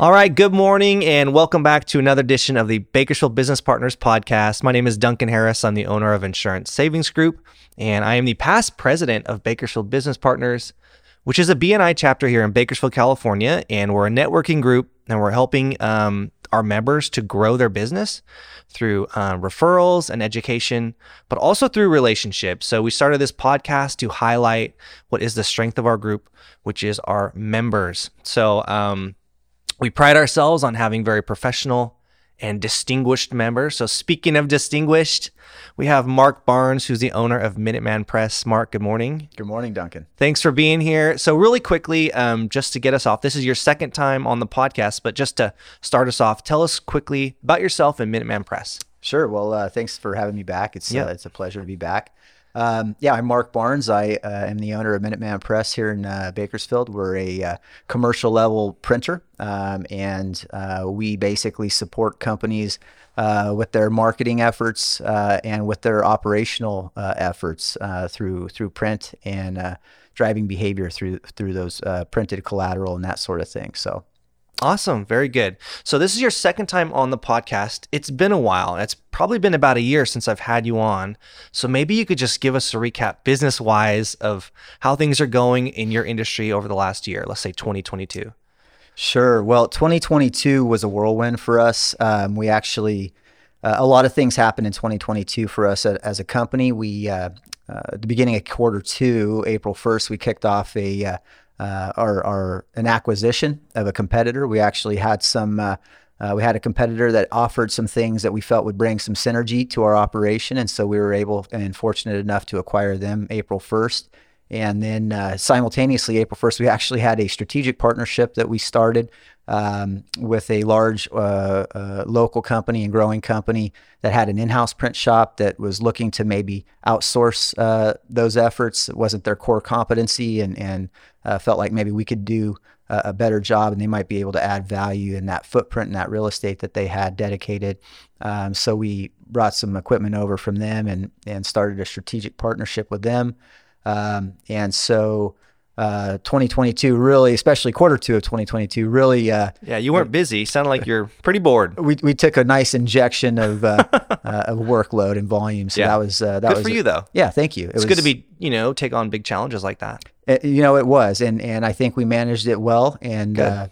All right, good morning and welcome back to another edition of the Bakersfield Business Partners podcast. My name is Duncan Harris. I'm the owner of Insurance Savings Group, and I am the past president of Bakersfield Business Partners, which is a BNI chapter here in Bakersfield, California. And we're a networking group and we're helping um, our members to grow their business through uh, referrals and education, but also through relationships. So we started this podcast to highlight what is the strength of our group, which is our members. So, um, we pride ourselves on having very professional and distinguished members. So, speaking of distinguished, we have Mark Barnes, who's the owner of Minuteman Press. Mark, good morning. Good morning, Duncan. Thanks for being here. So, really quickly, um, just to get us off, this is your second time on the podcast, but just to start us off, tell us quickly about yourself and Minuteman Press. Sure. Well, uh, thanks for having me back. It's yep. uh, it's a pleasure to be back. Um, yeah, I'm Mark Barnes. I uh, am the owner of Minuteman Press here in uh, Bakersfield. We're a uh, commercial level printer, um, and uh, we basically support companies uh, with their marketing efforts uh, and with their operational efforts through through print and driving behavior through through those printed collateral and that sort of thing. So Awesome. Very good. So, this is your second time on the podcast. It's been a while. It's probably been about a year since I've had you on. So, maybe you could just give us a recap business wise of how things are going in your industry over the last year, let's say 2022. Sure. Well, 2022 was a whirlwind for us. Um, we actually, uh, a lot of things happened in 2022 for us as a company. We, uh, uh, at the beginning of quarter two, April 1st, we kicked off a uh, our, our an acquisition of a competitor. We actually had some. Uh, uh, we had a competitor that offered some things that we felt would bring some synergy to our operation, and so we were able and fortunate enough to acquire them April 1st. And then uh, simultaneously, April 1st, we actually had a strategic partnership that we started um, with a large uh, uh, local company and growing company that had an in-house print shop that was looking to maybe outsource uh, those efforts. It wasn't their core competency, and and uh, felt like maybe we could do a, a, better job, and they might be able to add value in that footprint and that real estate that they had dedicated. Um, so we brought some equipment over from them and and started a strategic partnership with them. Um, and so uh, 2022 really, especially quarter two of 2022, really. Uh, yeah, you weren't busy. Sounded like you're pretty bored. We, we took a nice injection of uh, uh of workload and volume. So yeah. that was uh, that good was for you though. Yeah, thank you. It it's was, good to be you know take on big challenges like that. It, you know, it was, and and I think we managed it well, and uh,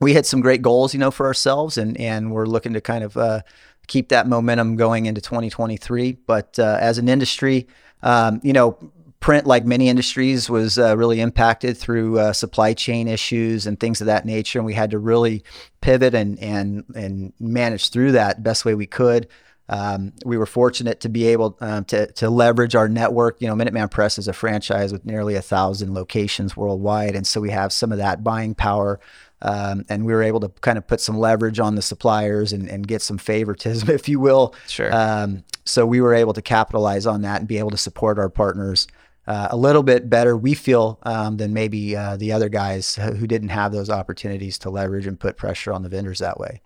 we had some great goals, you know, for ourselves, and and we're looking to kind of keep that momentum going into 2023. But as an industry, um, you know print, like many industries, was uh, really impacted through uh, supply chain issues and things of that nature, and we had to really pivot and and and manage through that best way we could. Um, we were fortunate to be able um, to to leverage our network. You know, Minuteman Press is a franchise with nearly a thousand locations worldwide, and so we have some of that buying power. Um, and we were able to kind of put some leverage on the suppliers and, and get some favoritism, if you will. Sure. Um, so we were able to capitalize on that and be able to support our partners uh, a little bit better, we feel, um, than maybe uh, the other guys who didn't have those opportunities to leverage and put pressure on the vendors that way.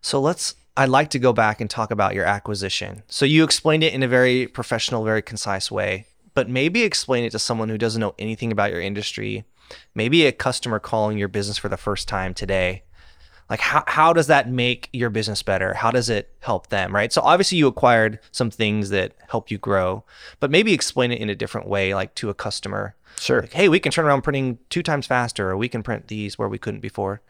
So let's. I'd like to go back and talk about your acquisition. So you explained it in a very professional, very concise way, but maybe explain it to someone who doesn't know anything about your industry. Maybe a customer calling your business for the first time today like how, how does that make your business better? How does it help them right? So obviously you acquired some things that help you grow but maybe explain it in a different way like to a customer Sure. Like, hey, we can turn around printing two times faster, or we can print these where we couldn't before.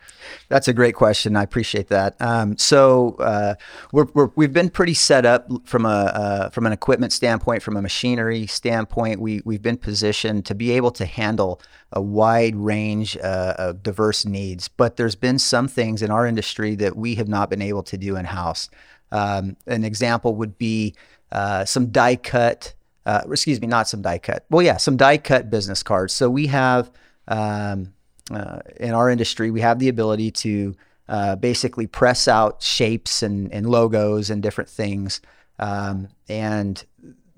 That's a great question. I appreciate that. Um, so uh, we're, we have been pretty set up from a uh, from an equipment standpoint, from a machinery standpoint. We we've been positioned to be able to handle a wide range uh, of diverse needs. But there's been some things in our industry that we have not been able to do in house. Um, an example would be uh, some die cut uh, excuse me, not some die cut. Well, yeah, some die cut business cards. So we have um, uh, in our industry, we have the ability to uh, basically press out shapes and, and logos and different things. Um, and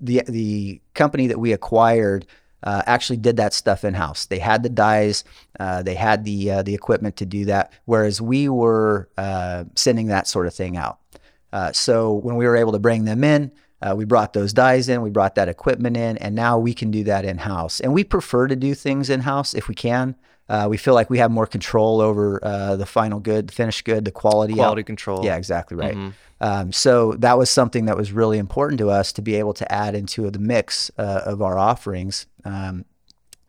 the the company that we acquired uh, actually did that stuff in house. They had the dies, uh, they had the uh, the equipment to do that, whereas we were uh, sending that sort of thing out. Uh, so when we were able to bring them in, uh, we brought those dies in, we brought that equipment in, and now we can do that in house. And we prefer to do things in house if we can. Uh, we feel like we have more control over uh, the final good, the finished good, the quality. Quality control. Yeah, exactly right. Um, so that was something that was really important to us to be able to add into the mix uh, of our offerings. Um,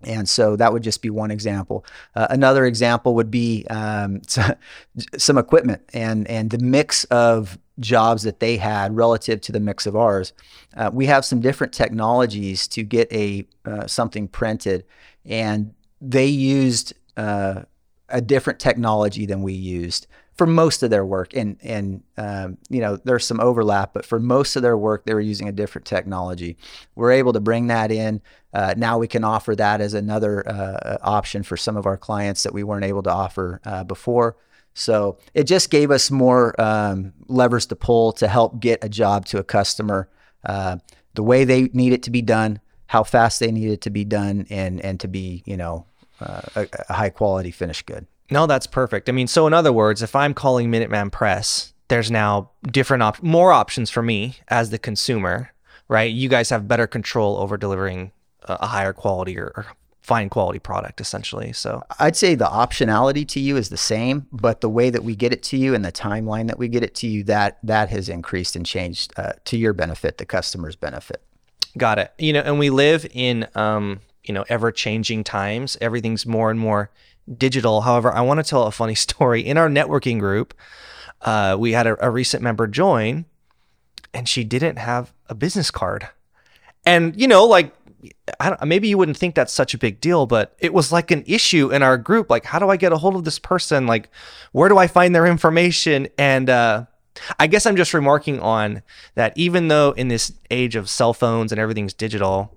and so that would just be one example. Uh, another example would be um, some equipment and and the mix of jobs that they had relative to the mix of ours. Uh, we have some different technologies to get a uh, something printed, and they used uh, a different technology than we used for most of their work. And and um, you know there's some overlap, but for most of their work, they were using a different technology. We're able to bring that in. Uh, now we can offer that as another uh, option for some of our clients that we weren't able to offer uh, before. So it just gave us more um, levers to pull to help get a job to a customer uh, the way they need it to be done, how fast they need it to be done, and and to be you know uh, a, a high quality finished good. No, that's perfect. I mean, so in other words, if I'm calling Minuteman Press, there's now different op- more options for me as the consumer, right? You guys have better control over delivering a, a higher quality or, fine quality product essentially. So I'd say the optionality to you is the same, but the way that we get it to you and the timeline that we get it to you that that has increased and changed uh, to your benefit, the customer's benefit. Got it. You know, and we live in um, you know, ever changing times. Everything's more and more digital. However, I want to tell a funny story. In our networking group, uh, we had a, a recent member join, and she didn't have a business card. And you know, like maybe you wouldn't think that's such a big deal, but it was like an issue in our group. Like, how do I get a hold of this person? Like, where do I find their information? And uh, I guess I'm just remarking on that even though in this age of cell phones and everything's digital,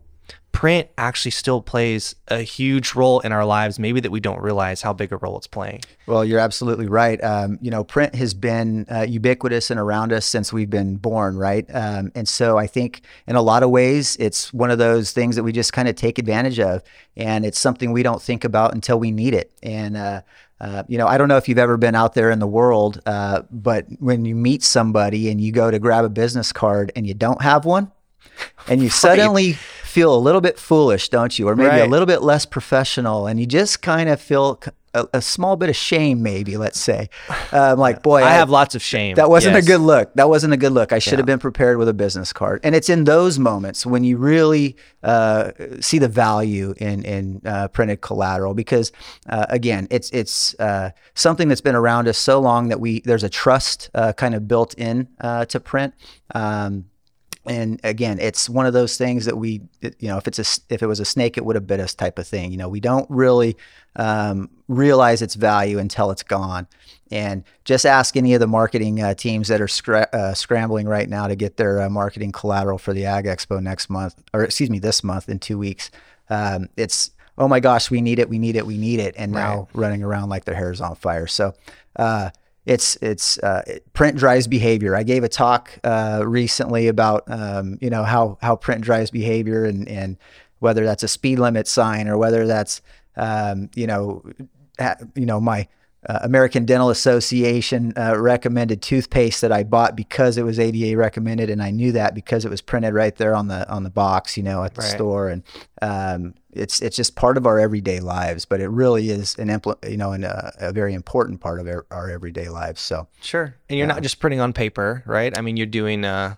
print actually still plays a huge role in our lives, maybe that we don't realize how big a role it's playing. Well, you're absolutely right. Um, you know, print has been uh, ubiquitous and around us since we've been born, right? Um, and so I think in a lot of ways, it's one of those things that we just kind of take advantage of. And it's something we don't think about until we need it. And, uh, uh, you know, I don't know if you've ever been out there in the world, uh, but when you meet somebody and you go to grab a business card and you don't have one, and you suddenly feel a little bit foolish, don't you? Or maybe right. a little bit less professional, and you just kind of feel a, a, small bit of shame, maybe. Let's say, um, like, boy, I, I, have lots of shame. That wasn't yes. a good look. That wasn't a good look. I should yeah. have been prepared with a business card. And it's in those moments when you really uh, see the value in in uh, printed collateral, because uh, again, it's it's uh, something that's been around us so long that we there's a trust uh, kind of built in uh, to print. Um, and again it's one of those things that we you know if it's a if it was a snake it would have bit us type of thing. You know we don't really um, realize its value until it's gone. And just ask any of the marketing uh, teams that are scra- uh, scrambling right now to get their uh, marketing collateral for the ag expo next month or excuse me this month in two weeks. Um, it's oh my gosh we need it we need it we need it. And right. now running around like their hair is on fire. So uh, it's it's uh, print drives behavior. I gave a talk uh, recently about um, you know how how print drives behavior and and whether that's a speed limit sign or whether that's um, you know ha- you know my uh, American Dental Association uh, recommended toothpaste that I bought because it was ADA recommended, and I knew that because it was printed right there on the on the box, you know, at the right. store, and um, it's it's just part of our everyday lives. But it really is an impl- you know, an, uh, a very important part of our, our everyday lives. So sure, and you're not just printing on paper, right? I mean, you're doing uh,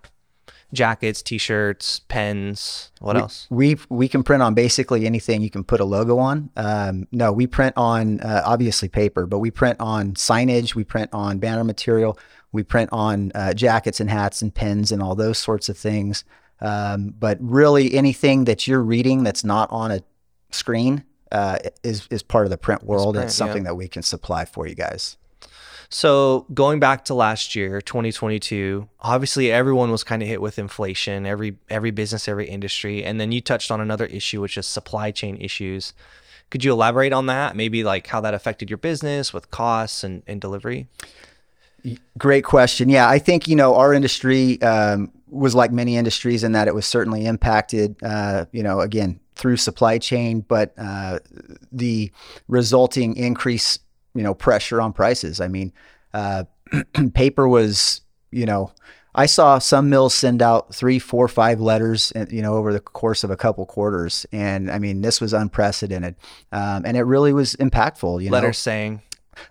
jackets, t-shirts, pens. What we, else? We we can print on basically anything you can put a logo on. Um, no, we print on uh, obviously paper, but we print on signage. We print on banner material. We print on uh, jackets and hats and pens and all those sorts of things. Um, but really, anything that you're reading that's not on a screen uh, is is part of the print world. It's, print, it's something yeah. that we can supply for you guys. So going back to last year, 2022, obviously everyone was kind of hit with inflation, every every business, every industry, and then you touched on another issue which is supply chain issues. Could you elaborate on that? Maybe like how that affected your business with costs and, and delivery? Great question. Yeah, I think you know our industry um, was like many industries in that it was certainly impacted. Uh, you know, again through supply chain, but uh, the resulting increase you know pressure on prices. I mean, uh, paper was you know I saw some mills send out three, four, five letters, uh, you know, over the course of a couple quarters, and I mean, this was unprecedented, um, and it really was impactful. You Letters know, saying,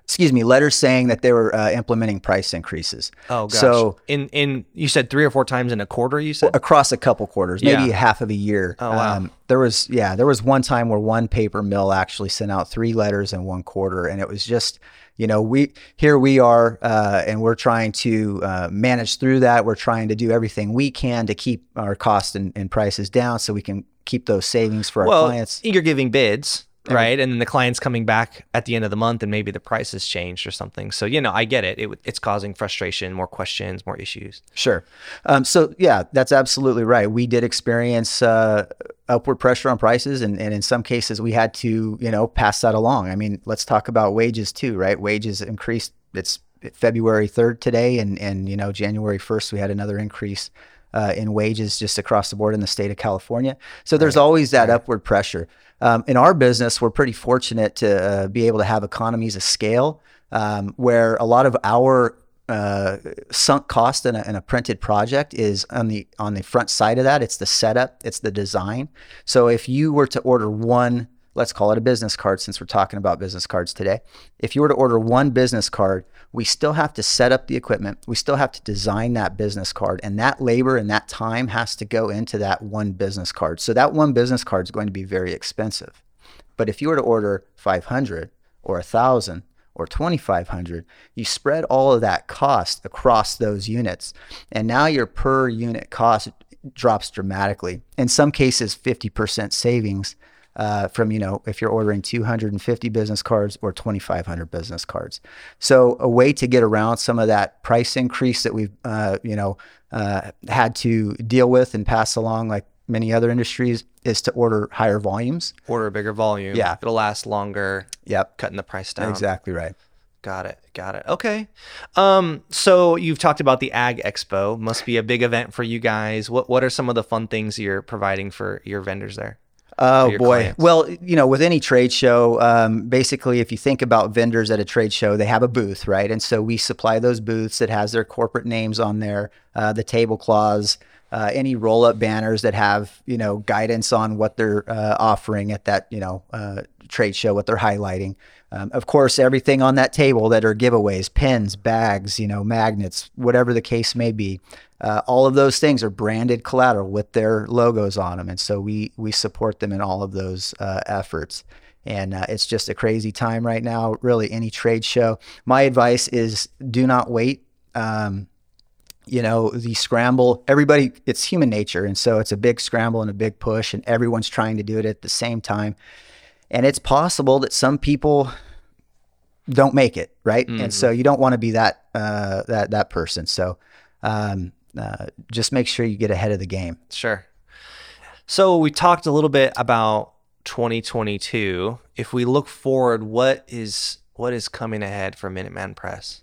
excuse me, letters saying that they were uh, implementing price increases. "Oh gosh." So in in you said three or four times in a quarter. You said. across a couple quarters, maybe Yeah. half of a year. Um, Oh, wow. there was yeah, there was one time where one paper mill actually sent out three letters in one quarter, and it was just you know we here we are, uh, and we're trying to uh, manage through that. We're trying to do everything we can to keep our costs and, and prices down, so we can keep those savings for our well, clients. you're giving bids, right? And then the client's coming back at the end of the month, and maybe the price has changed or something. So you know, I get it. it it's causing frustration, more questions, more issues. Sure. Um, so yeah, that's absolutely right. We did experience uh, upward pressure on prices, and, and in some cases, we had to you know pass that along. I mean, let's talk about wages too, right? Wages increased. It's February third today, and and you know January first we had another increase. Uh, in wages just across the board in the state of California. So there's always that upward pressure. Um, in our business, we're pretty fortunate to uh, be able to have economies of scale um, where a lot of our uh, sunk cost in a, in a printed project is on the on the front side of that. It's the setup, it's the design. So if you were to order one, let's call it a business card, since we're talking about business cards today. If you were to order one business card, we still have to set up the equipment. We still have to design that business card, and that labor and that time has to go into that one business card. So that one business card is going to be very expensive. But if you were to order 500 or 1,000 or 2,500, you spread all of that cost across those units. And now your per unit cost drops dramatically. In some cases, 50% savings uh, from, you know, if you're ordering 250 business cards or 2,500 business cards. So a way to get around some of that price increase that we've, uh, you know, uh, had to deal with and pass along like many other industries is to order higher volumes. Order a bigger volume. Yeah. it'll last longer. Yep. Cutting the price down. Exactly right. Got it. Got it. Okay. Um, so you've talked about the Ag Expo. Must be a big event for you guys. What What are some of the fun things you're providing for your vendors there? Oh boy. clients? Well, you know, with any trade show, um, basically, if you think about vendors at a trade show, they have a booth, right? And so we supply those booths that has their corporate names on there, uh, the tablecloths, uh, any roll-up banners that have you know guidance on what they're uh, offering at that you know uh, trade show, what they're highlighting. Um, of course, everything on that table that are giveaways, pens, bags, you know, magnets, whatever the case may be. Uh, all of those things are branded collateral with their logos on them, and so we we support them in all of those uh, efforts. And uh, it's just a crazy time right now. Really, any trade show. My advice is do not wait. Um, you know, the scramble. Everybody, it's human nature, and so it's a big scramble and a big push, and everyone's trying to do it at the same time. And it's possible that some people don't make it, right? And so you don't want to be that uh, that that person. So um, uh, just make sure you get ahead of the game. Sure. So we talked a little bit about 2022. If we look forward, what is what is coming ahead for Minuteman Press?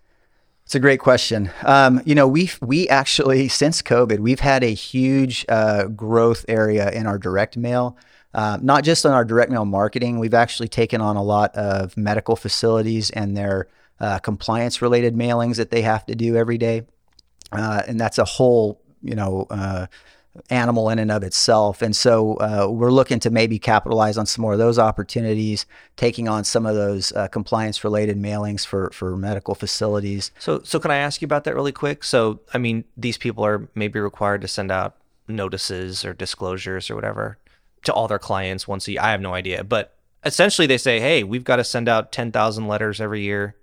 It's a great question. Um, you know, we we actually since COVID, we've had a huge uh, growth area in our direct mail. Uh, not just on our direct mail marketing, we've actually taken on a lot of medical facilities and their uh, compliance related mailings that they have to do every day, uh, and that's a whole you know uh, animal in and of itself. And so uh, we're looking to maybe capitalize on some more of those opportunities, taking on some of those uh, compliance related mailings for for medical facilities. So so can I ask you about that really quick? So I mean, these people are maybe required to send out notices or disclosures or whatever to all their clients once a year. I have no idea, but essentially they say, "Hey, we've got to send out 10,000 letters every year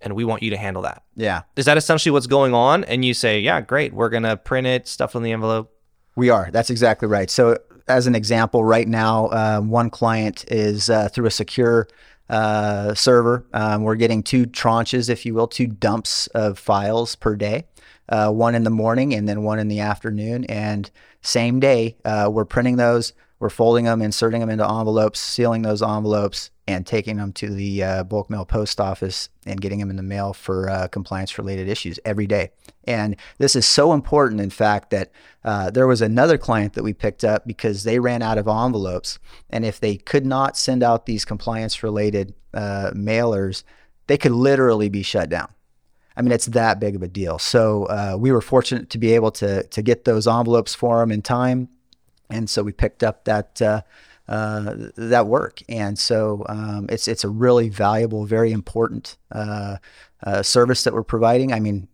and we want you to handle that." Yeah. Is that essentially what's going on? And you say, "Yeah, great. We're going to print it, stuff on the envelope." We are. That's exactly right. So, as an example, right now, uh, one client is uh, through a secure uh, server. Um, we're getting two tranches, if you will, two dumps of files per day. Uh, one in the morning and then one in the afternoon. And same day, uh, we're printing those, we're folding them, inserting them into envelopes, sealing those envelopes, and taking them to the uh, bulk mail post office and getting them in the mail for uh, compliance related issues every day. And this is so important, in fact, that uh, there was another client that we picked up because they ran out of envelopes. And if they could not send out these compliance related uh, mailers, they could literally be shut down. I mean, it's that big of a deal. So uh, we were fortunate to be able to to get those envelopes for them in time, and so we picked up that. Uh, uh, that work, and so um, it's it's a really valuable, very important uh, uh, service that we're providing. I mean,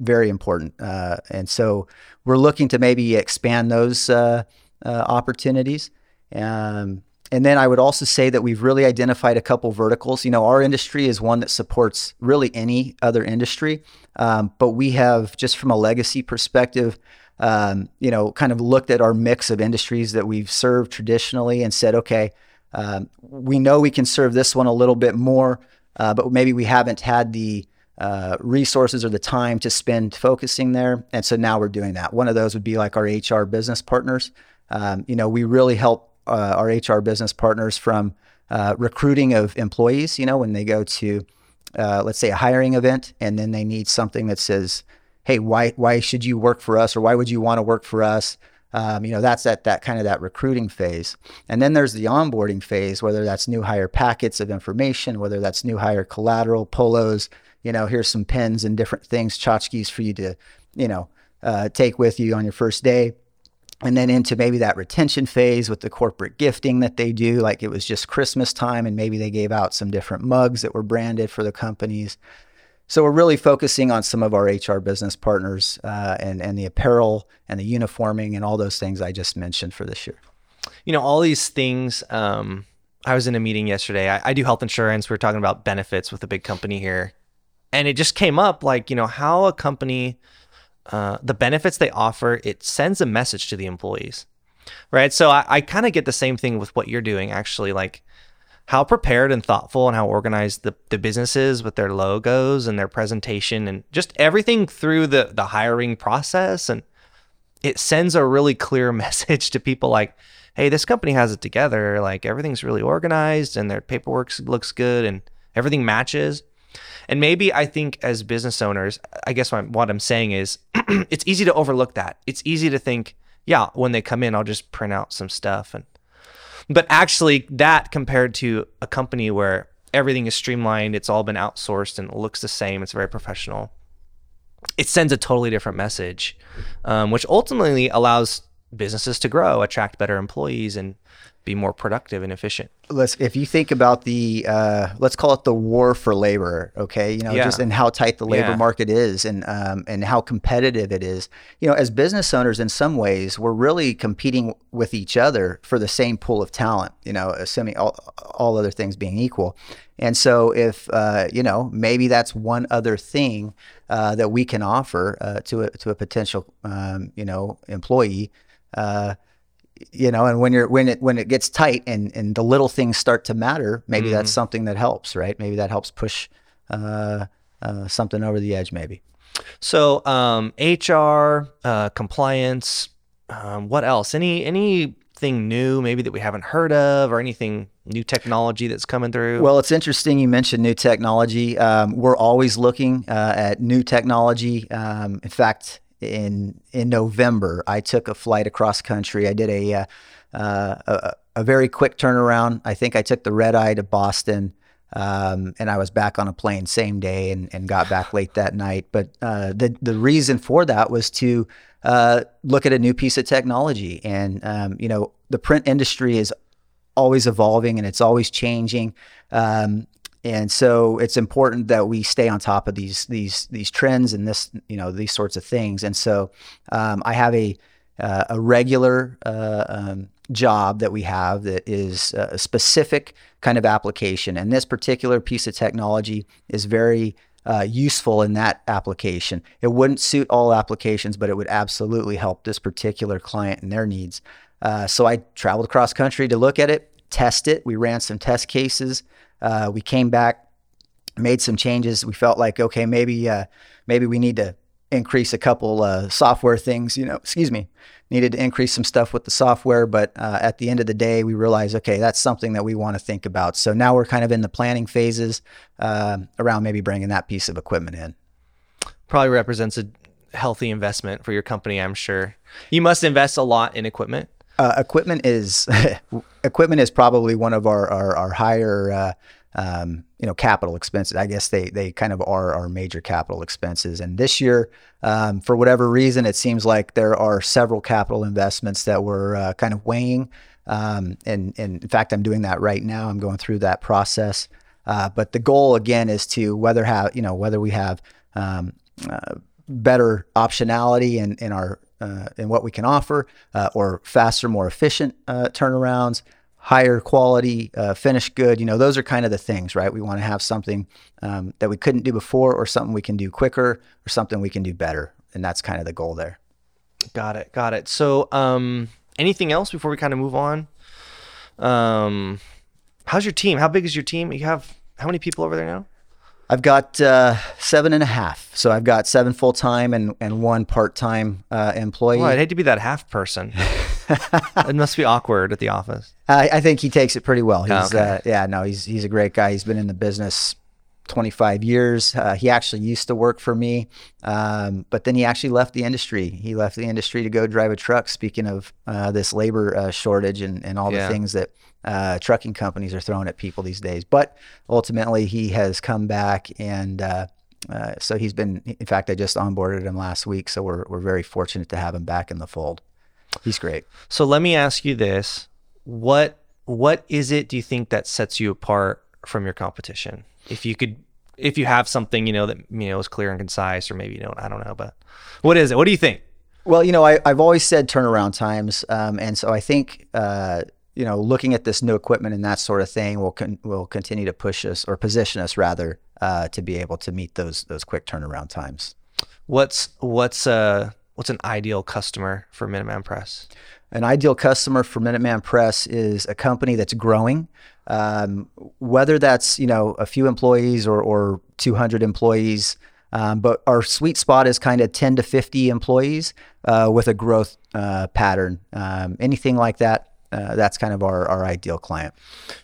very important, uh, and so we're looking to maybe expand those opportunities. Um, and then I would also say that we've really identified a couple verticals. You know, our industry is one that supports really any other industry, um, but we have just from a legacy perspective, um, you know, kind of looked at our mix of industries that we've served traditionally and said, okay, um, we know we can serve this one a little bit more, uh, but maybe we haven't had the uh, resources or the time to spend focusing there. And so now we're doing that. One of those would be like our HR business partners. Um, you know, we really help uh, our HR business partners from uh, recruiting of employees. You know, when they go to, uh, let's say, a hiring event, and then they need something that says, "Hey, why why should you work for us, or why would you want to work for us?" Um, you know, that's that that kind of that recruiting phase. And then there's the onboarding phase, whether that's new hire packets of information, whether that's new hire collateral, polos. You know, here's some pens and different things, tchotchkes for you to, you know, uh, take with you on your first day and then into maybe that retention phase with the corporate gifting that they do like it was just christmas time and maybe they gave out some different mugs that were branded for the companies so we're really focusing on some of our hr business partners uh, and, and the apparel and the uniforming and all those things i just mentioned for this year you know all these things um, i was in a meeting yesterday I, I do health insurance we are talking about benefits with a big company here and it just came up like you know how a company uh, the benefits they offer, it sends a message to the employees, right? So I, I kind of get the same thing with what you're doing, actually. Like how prepared and thoughtful and how organized the, the business is with their logos and their presentation and just everything through the, the hiring process. And it sends a really clear message to people like, hey, this company has it together. Like everything's really organized and their paperwork looks good and everything matches. And maybe I think as business owners, I guess what I'm, what I'm saying is it's easy to overlook that. It's easy to think, yeah, when they come in, I'll just print out some stuff and but actually that compared to a company where everything is streamlined, it's all been outsourced and it looks the same, it's very professional. It sends a totally different message, um, which ultimately allows businesses to grow, attract better employees, and be more productive and efficient. Let's, if you think about the, uh, let's call it the war for labor, okay, you know, yeah. just and how tight the labor yeah. market is, and um, and how competitive it is. You know, as business owners, in some ways, we're really competing with each other for the same pool of talent. You know, assuming all, all other things being equal. And so, if uh, you know, maybe that's one other thing uh, that we can offer uh, to a to a potential um, you know employee uh, you know and when you're when it when it gets tight and and the little things start to matter maybe mm that's mm-hmm. something that helps right? Maybe that helps push uh, uh, something over the edge maybe. So um, hr uh, compliance um, what else? Any anything new maybe that we haven't heard of or anything new technology that's coming through? Well it's interesting you mentioned new technology. Um, we're always looking uh, at new technology. Um, in fact in in November, I took a flight across country. I did a uh, uh, a, a, very quick turnaround. I think I took the red eye to Boston, um, and I was back on a plane same day and, and got back late that night. But uh, the the reason for that was to uh, look at a new piece of technology, and um, you know the print industry is always evolving and it's always changing. Um, and so it's important that we stay on top of these these these trends and this you know these sorts of things. And so um, I have a uh, a regular uh, um, job that we have that is a specific kind of application, and this particular piece of technology is very uh, useful in that application. It wouldn't suit all applications, but it would absolutely help this particular client and their needs. Uh, so I traveled across country to look at it, test it. We ran some test cases. Uh, we came back, made some changes. We felt like okay, maybe uh, maybe we need to increase a couple uh, software things. You know, excuse me, needed to increase some stuff with the software. But uh, at the end of the day, we realized okay, that's something that we want to think about. So now we're kind of in the planning phases uh, around maybe bringing that piece of equipment in. Probably represents a healthy investment for your company, I'm sure. You must invest a lot in equipment. Uh, equipment is equipment is probably one of our our, our higher uh, um, you know, capital expenses. I guess they they kind of are our major capital expenses. And this year, um, for whatever reason, it seems like there are several capital investments that we're uh, kind of weighing. Um, and, and in fact, I'm doing that right now. I'm going through that process. Uh, but the goal again is to whether have you know whether we have um, uh, better optionality in, in our uh, in what we can offer, uh, or faster, more efficient uh, turnarounds, higher quality uh, finished good. You know, those are kind of the things, right? We want to have something um, that we couldn't do before, or something we can do quicker, or something we can do better, and that's kind of the goal there. Got it. Got it. So, um, anything else before we kind of move on? Um, how's your team? How big is your team? You have how many people over there now? I've got uh, seven and a half. So I've got seven full time and, and one part time uh, employee. Well, I'd hate to be that half person. it must be awkward at the office. I, I think he takes it pretty well. He's Oh, okay. uh, yeah, no, he's he's a great guy. He's been in the business 25 years. Uh, he actually used to work for me, um, but then he actually left the industry. He left the industry to go drive a truck. Speaking of uh, this labor uh, shortage and, and all Yeah. the things that uh, trucking companies are throwing at people these days, but ultimately he has come back and. Uh, uh, so he's been. In fact, I just onboarded him last week, so we're we're very fortunate to have him back in the fold. He's great. So let me ask you this: what what is it? Do you think that sets you apart from your competition? If you could, if you have something you know that you know is clear and concise, or maybe you don't, I don't know, but what is it? What do you think? Well, you know, I, I've always said turnaround times, um, and so I think uh, you know, looking at this new equipment and that sort of thing will con- will continue to push us or position us rather uh, to be able to meet those those quick turnaround times. What's what's uh what's an ideal customer for Minuteman Press? An ideal customer for Minuteman Press is a company that's growing, um, whether that's you know a few employees or, or 200 employees. Um, but our sweet spot is kind of 10 to 50 employees uh, with a growth uh, pattern. Um, anything like that, uh, that's kind of our, our ideal client.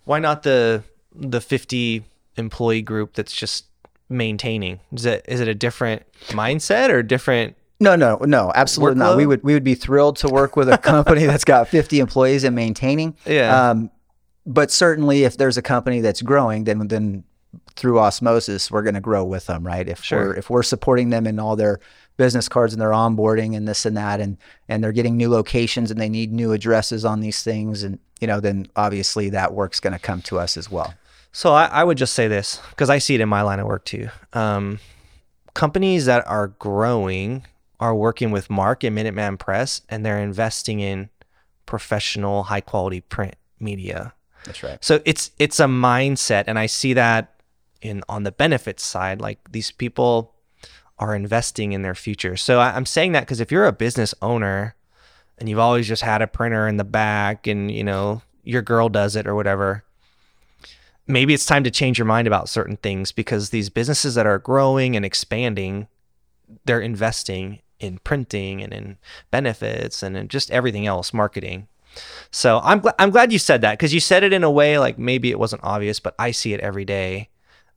Why not the the fifty employee group that's just maintaining? Is it is it a different mindset or different? No, no, no, absolutely not. We would we would be thrilled to work with a company that's got 50 employees and maintaining. Yeah. Um, but certainly, if there's a company that's growing, then then through osmosis, we're going to grow with them, right? If Sure. we're if we're supporting them in all their business cards and their onboarding and this and that, and and they're getting new locations and they need new addresses on these things, and you know, then obviously that work's going to come to us as well. So I, I would just say this because I see it in my line of work too. Um, companies that are growing are working with Mark and Minuteman Press, and they're investing in professional, high quality print media. That's right. So it's it's a mindset, and I see that in on the benefits side. Like these people are investing in their future. So I, I'm saying that because if you're a business owner and you've always just had a printer in the back, and you know your girl does it or whatever, maybe it's time to change your mind about certain things because these businesses that are growing and expanding, they're investing in printing and in benefits and in just everything else, marketing. So I'm glad I'm glad you said that because you said it in a way like maybe it wasn't obvious, but I see it every day.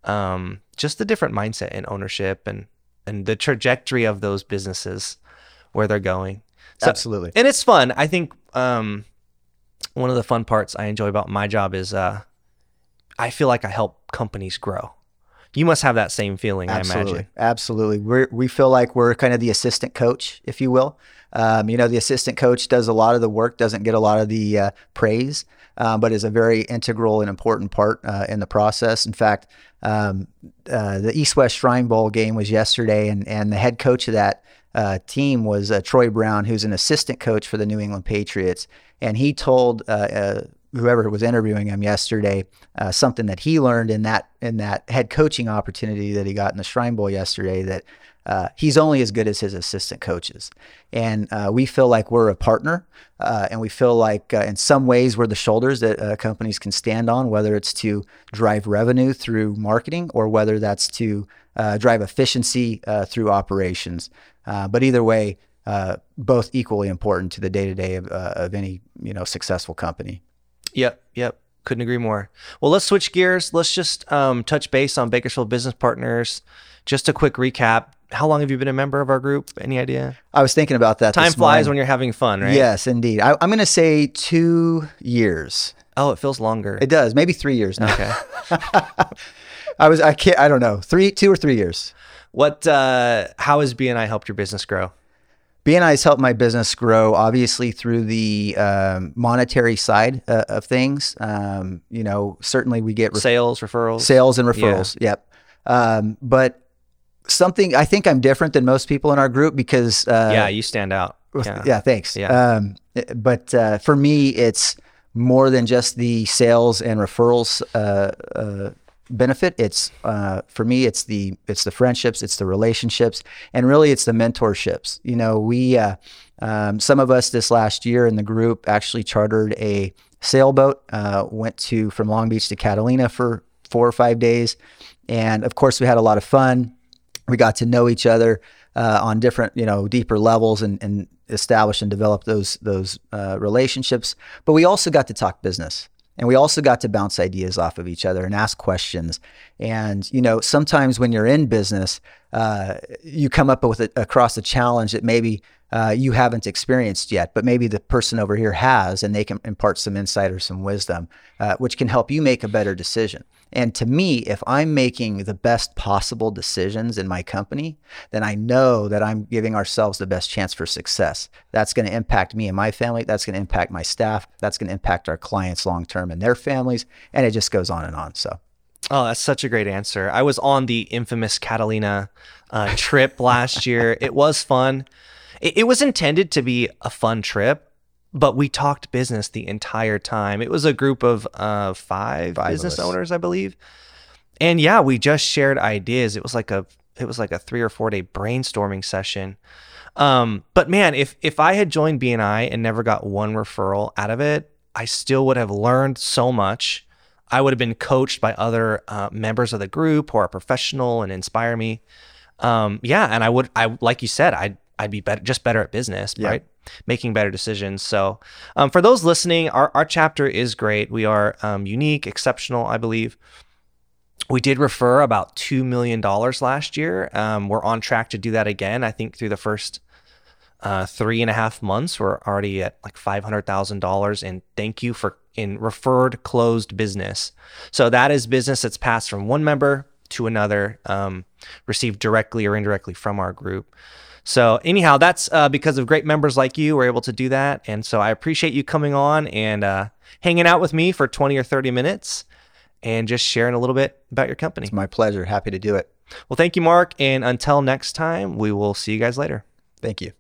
Um, just the different mindset and ownership and and the trajectory of those businesses where they're going. So- Absolutely. and it's fun. I think um, one of the fun parts I enjoy about my job is uh, I feel like I help companies grow. You must have that same feeling, I Absolutely, imagine. absolutely. We we feel like we're kind of the assistant coach, if you will. Um, you know, the assistant coach does a lot of the work, doesn't get a lot of the uh, praise, uh, but is a very integral and important part uh, in the process. In fact, um, uh, the East West Shrine Bowl game was yesterday, and and the head coach of that uh, team was uh, Troy Brown, who's an assistant coach for the New England Patriots, and he told uh, uh, whoever was interviewing him yesterday uh, something that he learned in that in that head coaching opportunity that he got in the Shrine Bowl yesterday that. Uh, he's only as good as his assistant coaches, and uh, we feel like we're a partner, uh, and we feel like uh, in some ways we're the shoulders that uh, companies can stand on, whether it's to drive revenue through marketing or whether that's to uh, drive efficiency through operations. But either way, both equally important to the day to day of of any you know successful company. Yep, yep. Couldn't agree more. Well, let's switch gears. Let's just um, touch base on Bakersfield Business Partners. Just a quick recap. How long have you been a member of our group? Any idea? I was thinking about that. Time flies morning. when you're having fun, right? Yes, indeed. I, I'm going to say two years. Oh, it feels longer. It does. Maybe three years now. okay. I was. I can't. I don't know. Three, two or three years. What? Uh, how has BNI helped your business grow? BNI has helped my business grow, obviously through the um, monetary side uh, of things. Um, you know, certainly we get Sales, referrals. sales and referrals. Yep. Um, but something I think I'm different than most people in our group because uh, yeah, you stand out. Yeah. yeah. thanks. Yeah. Um, but uh, for me, it's more than just the sales and referrals uh, uh, benefit. It's uh, for me, it's the it's the friendships, it's the relationships, and really, it's the mentorships. You know, we uh, um, some of us this last year in the group actually chartered a sailboat, uh, went to from Long Beach to Catalina for four or five days, and of course, we had a lot of fun we got to know each other uh, on different, you know, deeper levels and, and establish and develop those those uh, relationships. But we also got to talk business, and we also got to bounce ideas off of each other and ask questions. And you know, sometimes when you're in business, uh, you come up with a, across a challenge that maybe uh, you haven't experienced yet, but maybe the person over here has, and they can impart some insight or some wisdom, uh, which can help you make a better decision. And to me, if I'm making the best possible decisions in my company, then I know that I'm giving ourselves the best chance for success. That's going to impact me and my family. That's going to impact my staff. That's going to impact our clients long term and their families. And it just goes on and on. So, Oh, that's such a great answer. I was on the infamous Catalina uh, trip last year. It was fun. It, it was intended to be a fun trip, but we talked business the entire time. It was a group of uh, five, Five business owners, I believe. And yeah, we just shared ideas. It was like a it was like a three or four day brainstorming session. Um, but man, if if I had joined BNI and never got one referral out of it, I still would have learned so much. I would have been coached by other uh, members of the group who are professional and inspire me. Um, yeah, and I would, I like you said, I'd I'd be better, just better at business, Yeah. right? Making better decisions. So, um, for those listening, our our chapter is great. We are um, unique, exceptional, I believe. We did refer about two million dollars last year. Um, we're on track to do that again. I think through the first uh, three and a half months, we're already at like five hundred thousand dollars. And thank you for in referred closed business. So that is business that's passed from one member to another, um, received directly or indirectly from our group. So anyhow, that's uh, because of great members like you. We're able to do that, and so I appreciate you coming on and uh, hanging out with me for twenty or thirty minutes, and just sharing a little bit about your company. it's my pleasure. Happy to do it. Well, thank you, Mark, and until next time, we will see you guys later. Thank you.